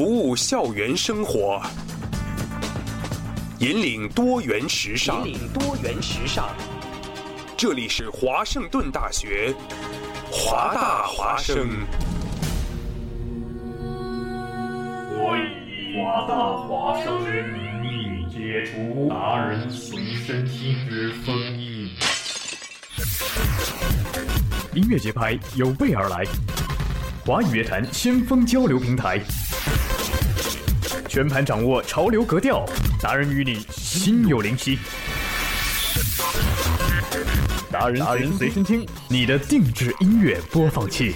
服务校园生活，引领多元时尚。引领多元时尚。这里是华盛顿大学，华大华生。我以华大华生之名，义，解除达人随身听之封印。音乐节拍有备而来，华语乐坛先锋交流平台。全盘掌握潮流格调，达人与你心有灵犀。达人达人随身听，你的定制音乐播放器。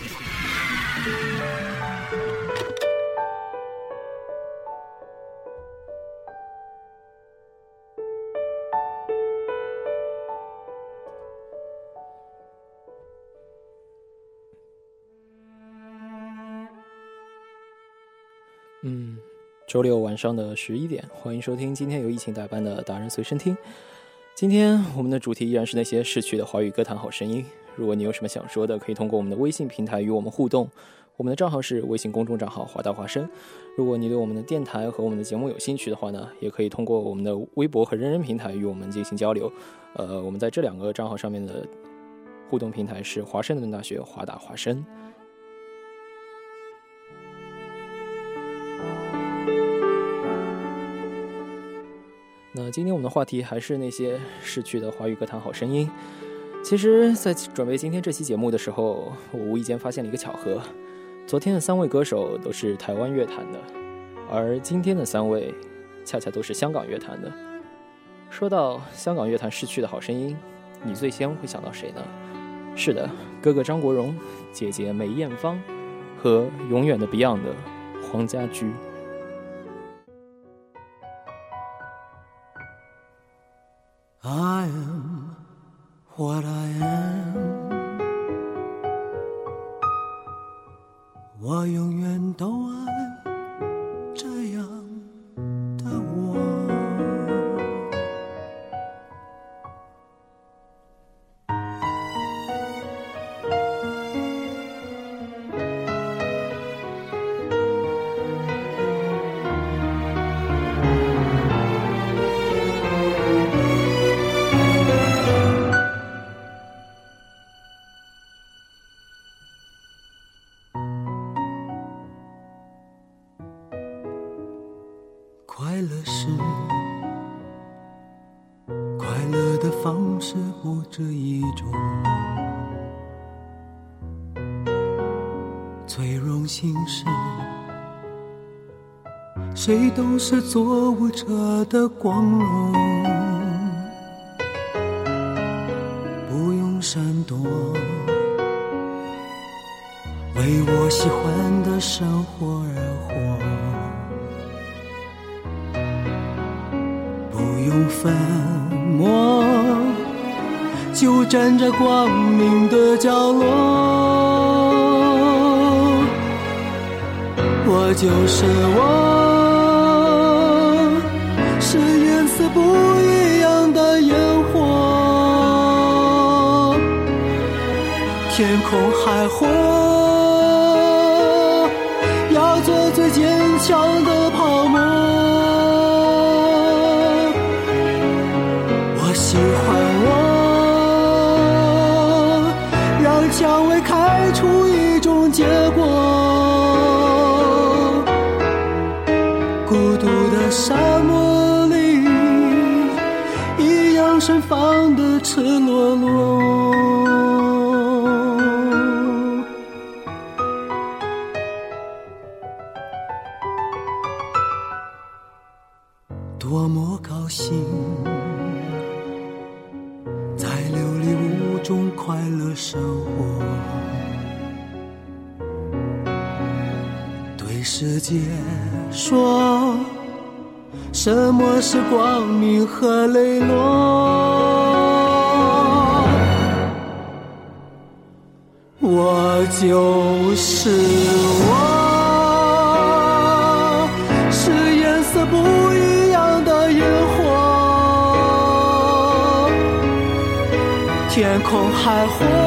嗯。周六晚上的十一点，欢迎收听今天由疫情带班的达人随身听。今天我们的主题依然是那些逝去的华语歌坛好声音。如果你有什么想说的，可以通过我们的微信平台与我们互动。我们的账号是微信公众账号华大华声。如果你对我们的电台和我们的节目有兴趣的话呢，也可以通过我们的微博和人人平台与我们进行交流。呃，我们在这两个账号上面的互动平台是华盛顿大学华大华声。今天我们的话题还是那些逝去的华语歌坛好声音。其实，在准备今天这期节目的时候，我无意间发现了一个巧合：昨天的三位歌手都是台湾乐坛的，而今天的三位恰恰都是香港乐坛的。说到香港乐坛逝去的好声音，你最先会想到谁呢？是的，哥哥张国荣，姐姐梅艳芳，和永远的 Beyond 黄家驹。快乐的方式不止一种，最荣幸是，谁都是做舞者的光荣。站在光明的角落，我就是我，是颜色不一样的烟火。天空海阔。赤裸裸，多么高兴，在琉璃屋中快乐生活。对世界说，什么是光明和磊落？又是我，是颜色不一样的烟火，天空海阔。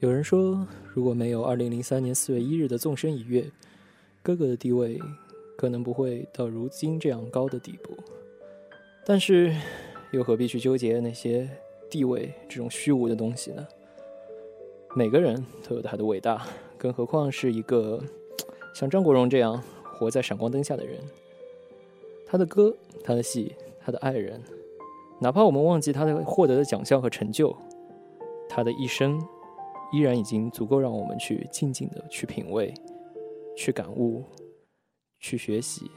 有人说，如果没有二零零三年四月一日的纵身一跃，哥哥的地位可能不会到如今这样高的地步。但是，又何必去纠结那些地位这种虚无的东西呢？每个人都有他的伟大，更何况是一个像张国荣这样活在闪光灯下的人。他的歌，他的戏，他的爱人，哪怕我们忘记他的获得的奖项和成就，他的一生。依然已经足够让我们去静静的去品味，去感悟，去学习。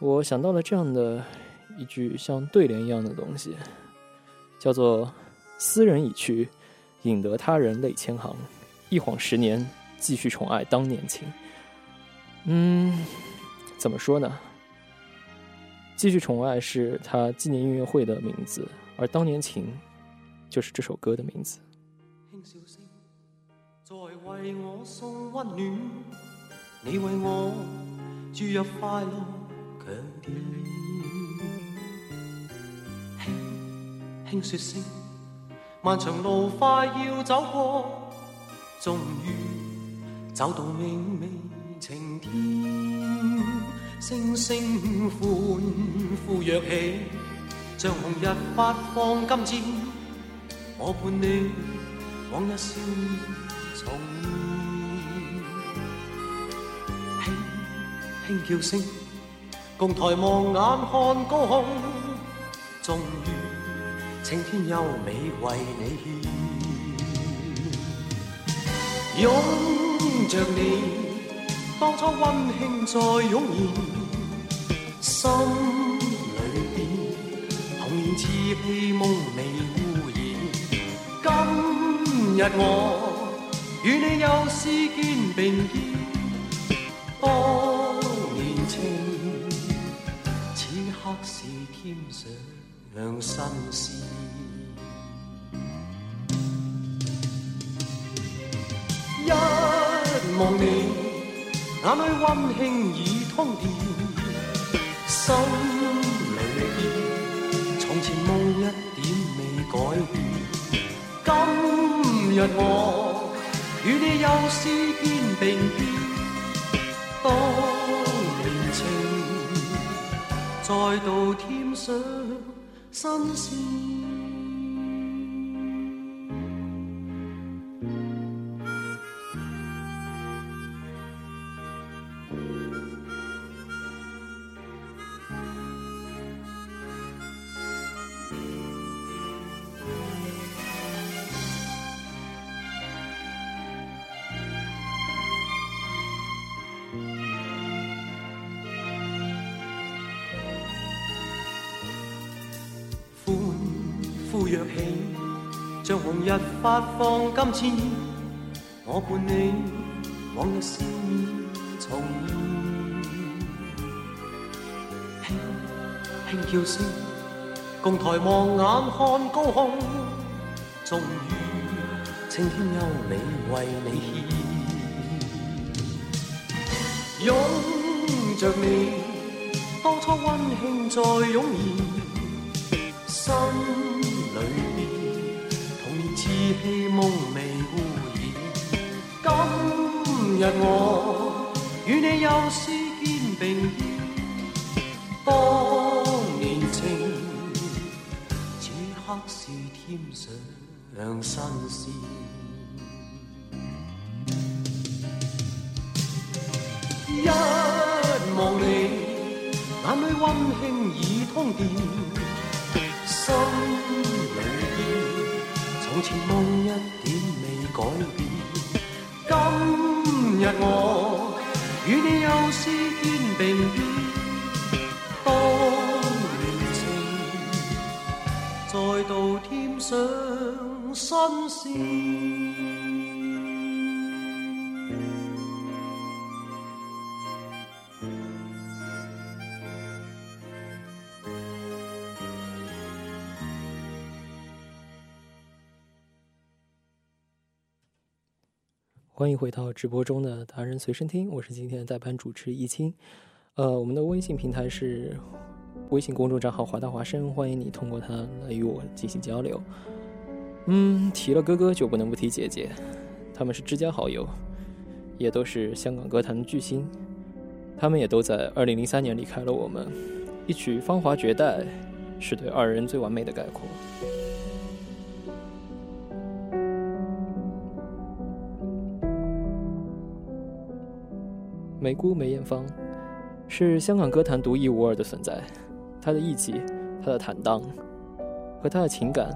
我想到了这样的一句像对联一样的东西，叫做“斯人已去，引得他人泪千行；一晃十年，继续宠爱当年情。”嗯，怎么说呢？“继续宠爱”是他纪念音乐会的名字，而“当年情”。就是这首歌的名字。笑在为我送温暖，你为我注入快乐强电，轻轻说声，漫长路快要走过，终于走到明媚晴天，星星欢呼跃起，像红日发放金箭。我伴你，往日笑面重现，轻轻叫声，共抬望眼看高空，终于青天优美为你献，拥着你，当初温馨再涌现，心里边，童年稚气梦未。日我与你又肩并肩，当年情，此刻是添上两新事。一望你，眼里温馨已通电，心里从前梦一点未改变。若我与你又诗肩并肩，当年情再度添上新鲜。发放金钱，我伴你往日笑面重现，轻轻叫声，共抬望眼看高空，终于情天忧你为你牵，拥着你当初温馨再涌现，心里。依稀梦寐故人，今日我与你又肩并肩。当年情，此刻是添上新鲜。一望你，眼里温馨已通电。从前梦一点未改变，今日我与你又试肩并肩，当年情再度添上新鲜。欢迎回到直播中的达人随身听，我是今天的代班主持易清。呃，我们的微信平台是微信公众账号华大华生，欢迎你通过它来与我进行交流。嗯，提了哥哥就不能不提姐姐，他们是至交好友，也都是香港歌坛的巨星。他们也都在二零零三年离开了我们，一曲《芳华绝代》是对二人最完美的概括。梅姑梅艳芳是香港歌坛独一无二的存在，她的义气，她的坦荡，和她的情感，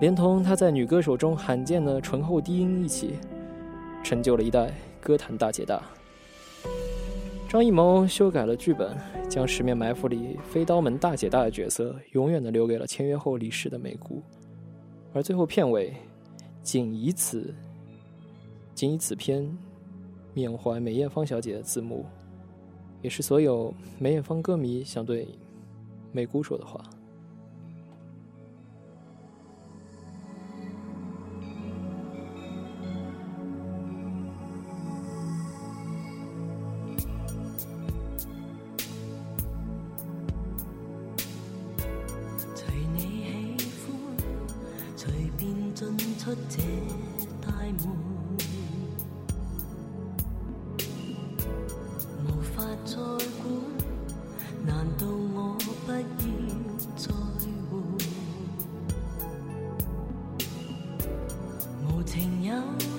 连同她在女歌手中罕见的醇厚低音一起，成就了一代歌坛大姐大。张艺谋修改了剧本，将《十面埋伏》里飞刀门大姐大的角色永远的留给了签约后离世的梅姑，而最后片尾，仅以此，仅以此片。缅怀梅艳芳小姐的字幕，也是所有梅艳芳歌迷想对梅姑说的话。 안녕.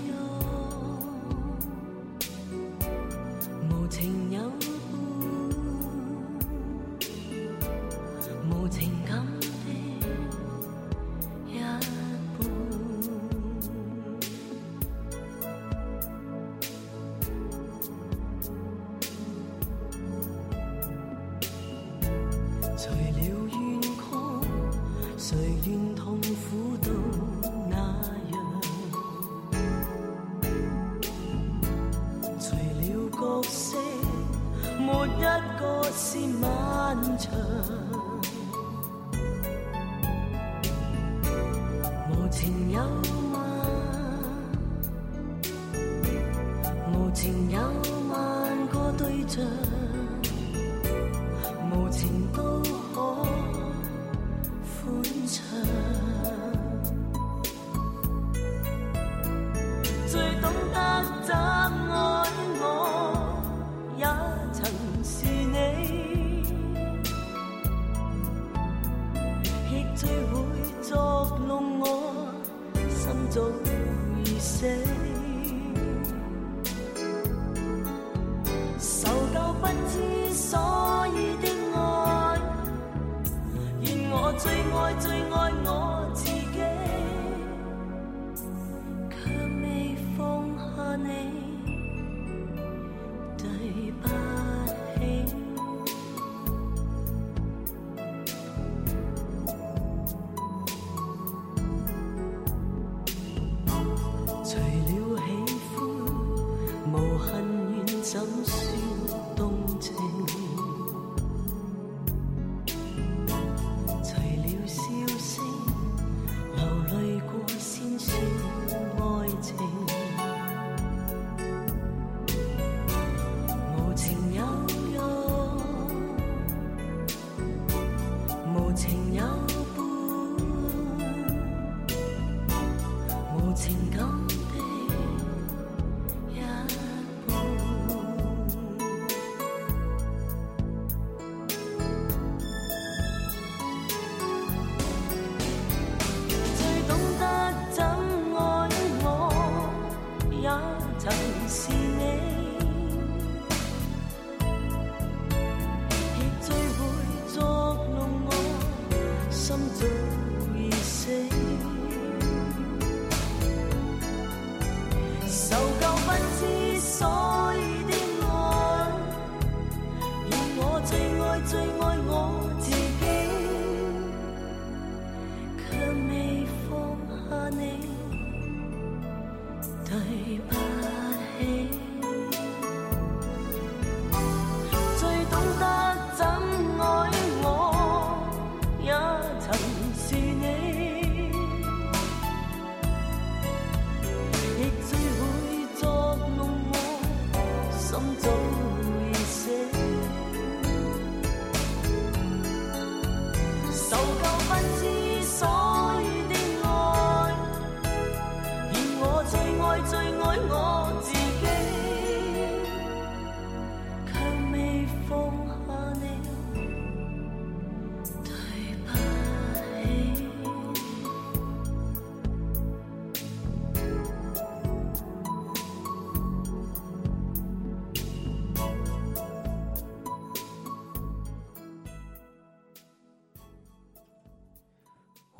怎爱我也曾是你，亦最会弄我心中。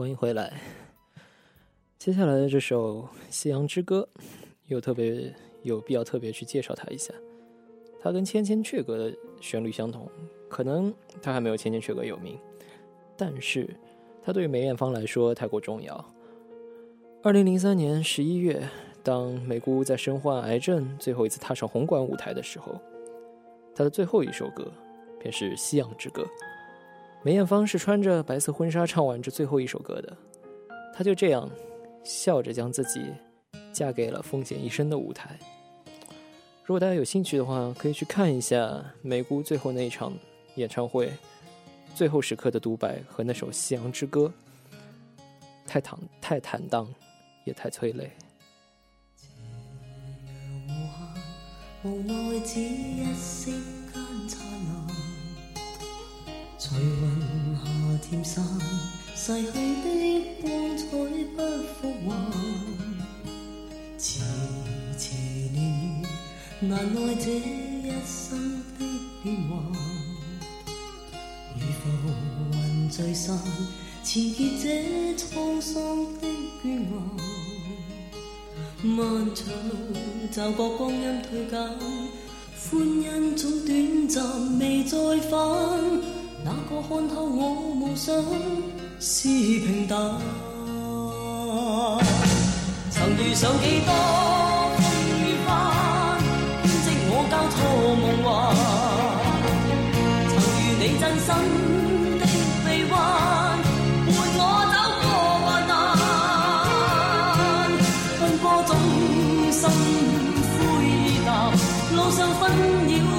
欢迎回来。接下来的这首《夕阳之歌》，又特别有必要特别去介绍它一下。它跟《千千阙歌》的旋律相同，可能它还没有《千千阙歌》有名，但是它对于梅艳芳来说太过重要。二零零三年十一月，当梅姑在身患癌症、最后一次踏上红馆舞台的时候，她的最后一首歌便是《夕阳之歌》。梅艳芳是穿着白色婚纱唱完这最后一首歌的，她就这样笑着将自己嫁给了奉献一生的舞台。如果大家有兴趣的话，可以去看一下梅姑最后那一场演唱会，最后时刻的独白和那首《夕阳之歌》，太坦太坦荡，也太催泪。彩云下天山，逝去的光彩不复还。迟迟年月，难耐这一生的变幻。如浮云聚散，缠结这沧桑的眷恋。漫长路，走过光阴褪减，欢欣总短暂，未再返。哪个看透我梦想是平淡？曾遇上几多风雨翻，编织我交错梦幻。曾遇你真心的臂弯，伴我走过患难。风波中心灰淡，路上纷扰。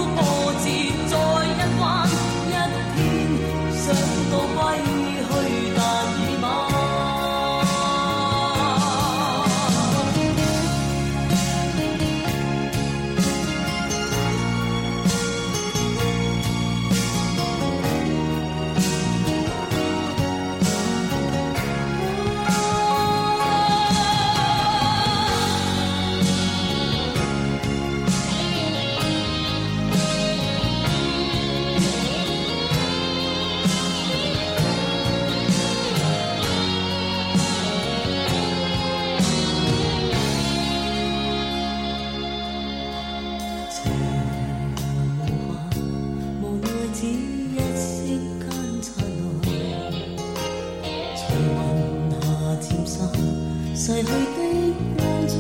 逝去的光彩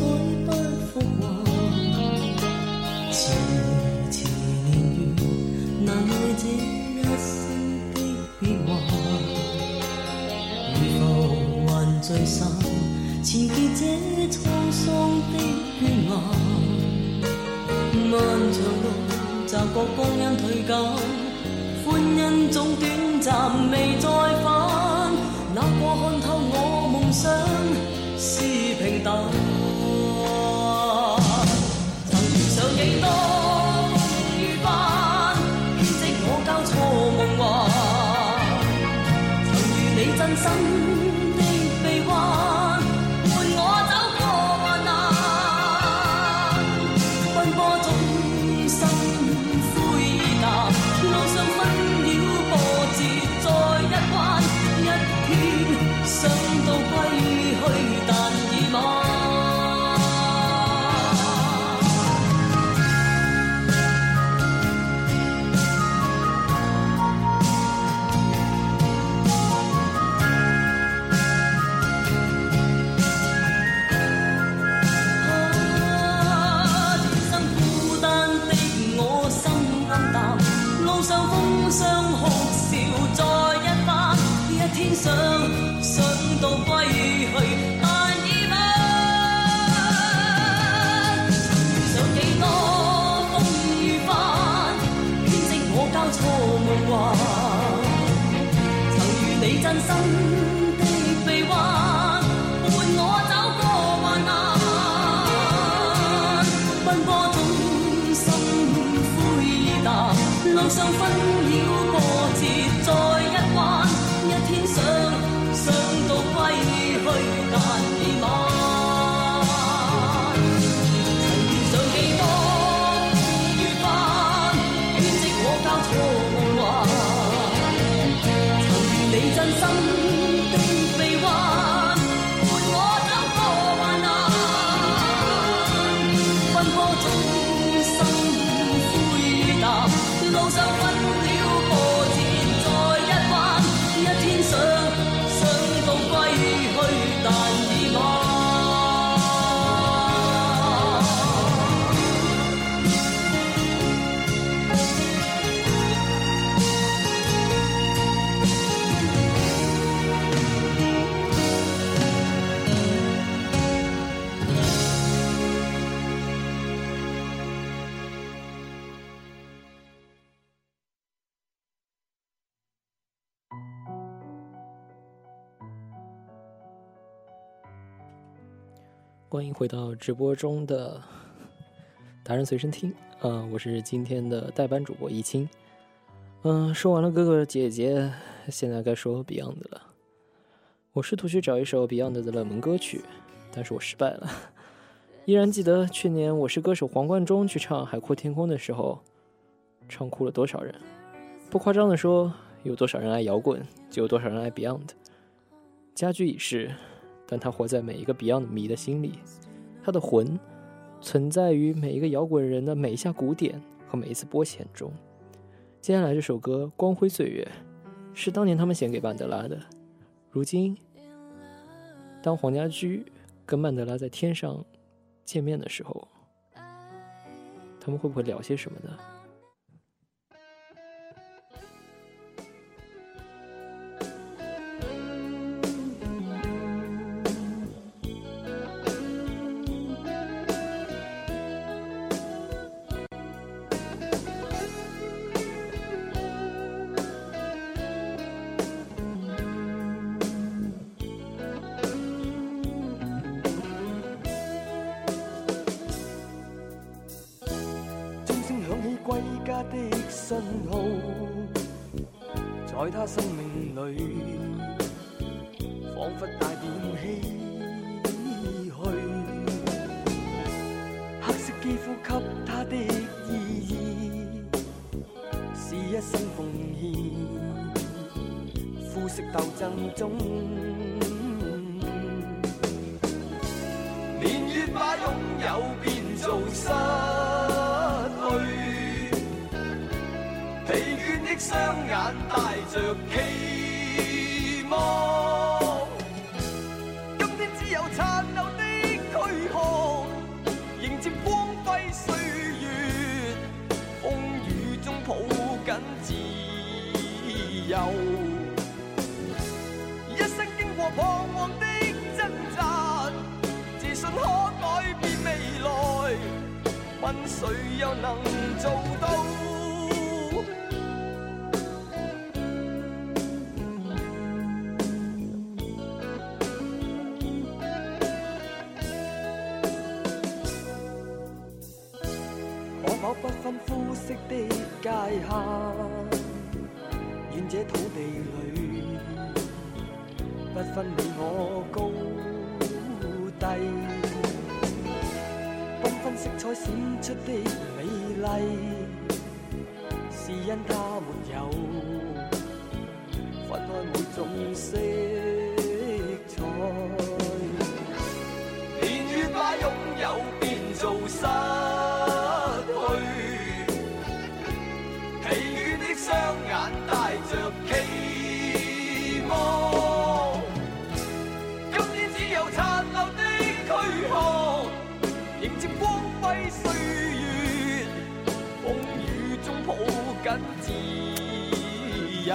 不复还，迟迟年月难耐这一生的变幻，如浮云聚散，缠结这沧桑的眷恋。漫长路，骤过光阴退减。当。路上纷扰过。欢迎回到直播中的达人随身听，啊，我是今天的代班主播易清，嗯，说完了哥哥姐姐，现在该说 Beyond 了。我试图去找一首 Beyond 的冷门歌曲，但是我失败了。依然记得去年我是歌手黄贯中去唱《海阔天空》的时候，唱哭了多少人？不夸张的说，有多少人爱摇滚，就有多少人爱 Beyond。佳句已逝。但他活在每一个 Beyond 迷的心里，他的魂存在于每一个摇滚人的每一下鼓点和每一次拨弦中。接下来这首歌《光辉岁月》是当年他们写给曼德拉的。如今，当黄家驹跟曼德拉在天上见面的时候，他们会不会聊些什么呢？有变做失去，疲倦的双眼带着期望。今天只有残留的躯壳，迎接光辉岁月。风雨中抱紧自由。问谁又能做到？可否不分肤色的界限，愿这土地里不分你我高低。色彩显出的美丽，是因它没有分开每种色彩，年月把拥有变做失。自由，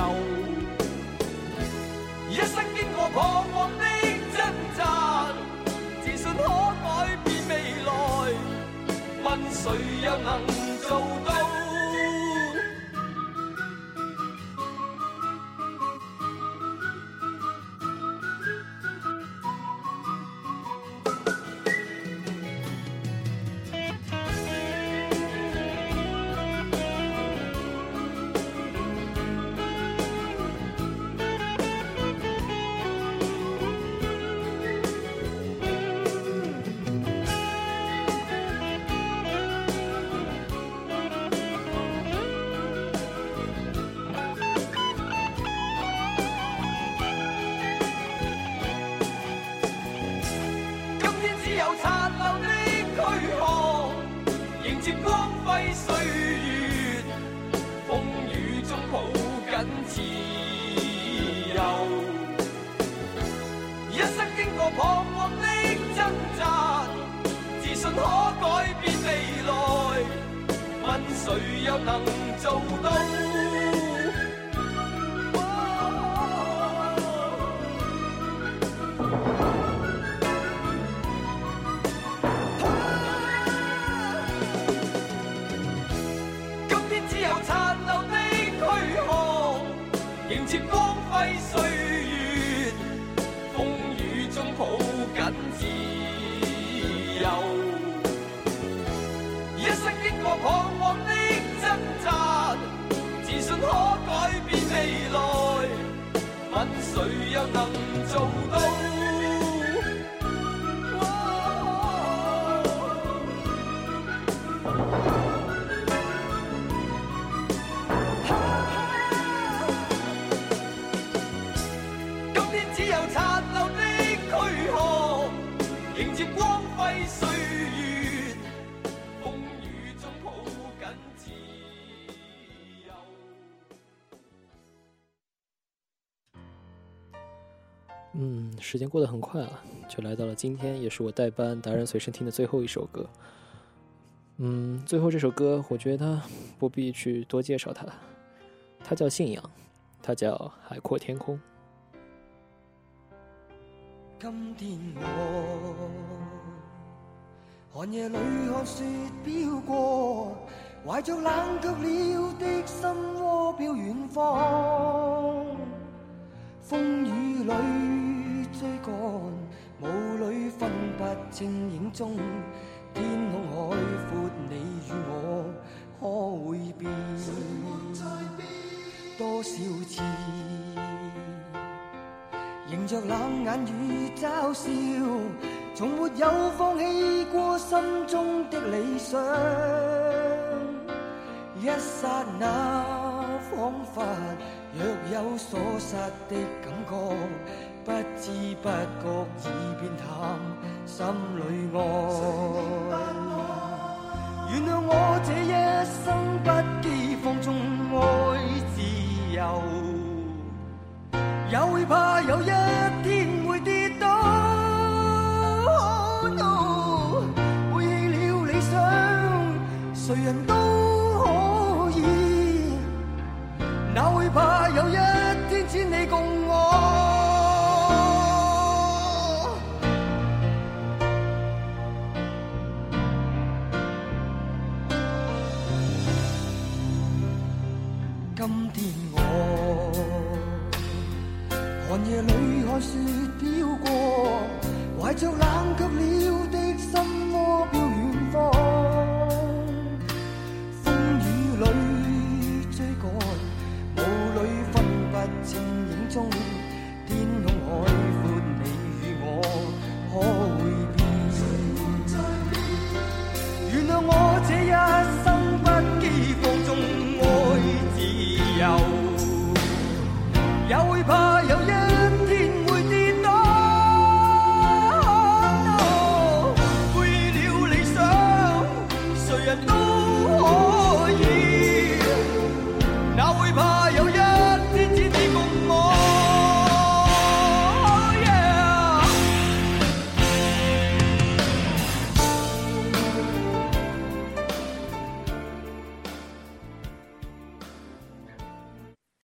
一生经过彷徨的挣扎，自信可改变未来，问谁又能做到？谁又能做到？变未来，问谁又能做到？今天只有残留的躯壳，迎接光辉岁月。嗯，时间过得很快啊，就来到了今天，也是我代班达人随身听的最后一首歌。嗯，最后这首歌我觉得不必去多介绍它，它叫《信仰》，它叫《海阔天空》。今天我寒夜里看雪飘过，怀着冷却了的心窝，飘远方，风雨里。追赶雾里分不清影踪，天空海阔，你与我可会变？多少次迎着冷眼与嘲笑，从没有放弃过心中的理想。一刹那仿佛若有所失的感觉。不知不觉已变淡，心里爱原谅我这一生不羁放纵爱自由，也会怕有一天会跌倒。背弃了理想，谁人都可以，哪会怕有一天千里共。看雪飘过，怀着冷却了的心窝，飘远方。风雨里追赶，雾里分不清影踪，天空海。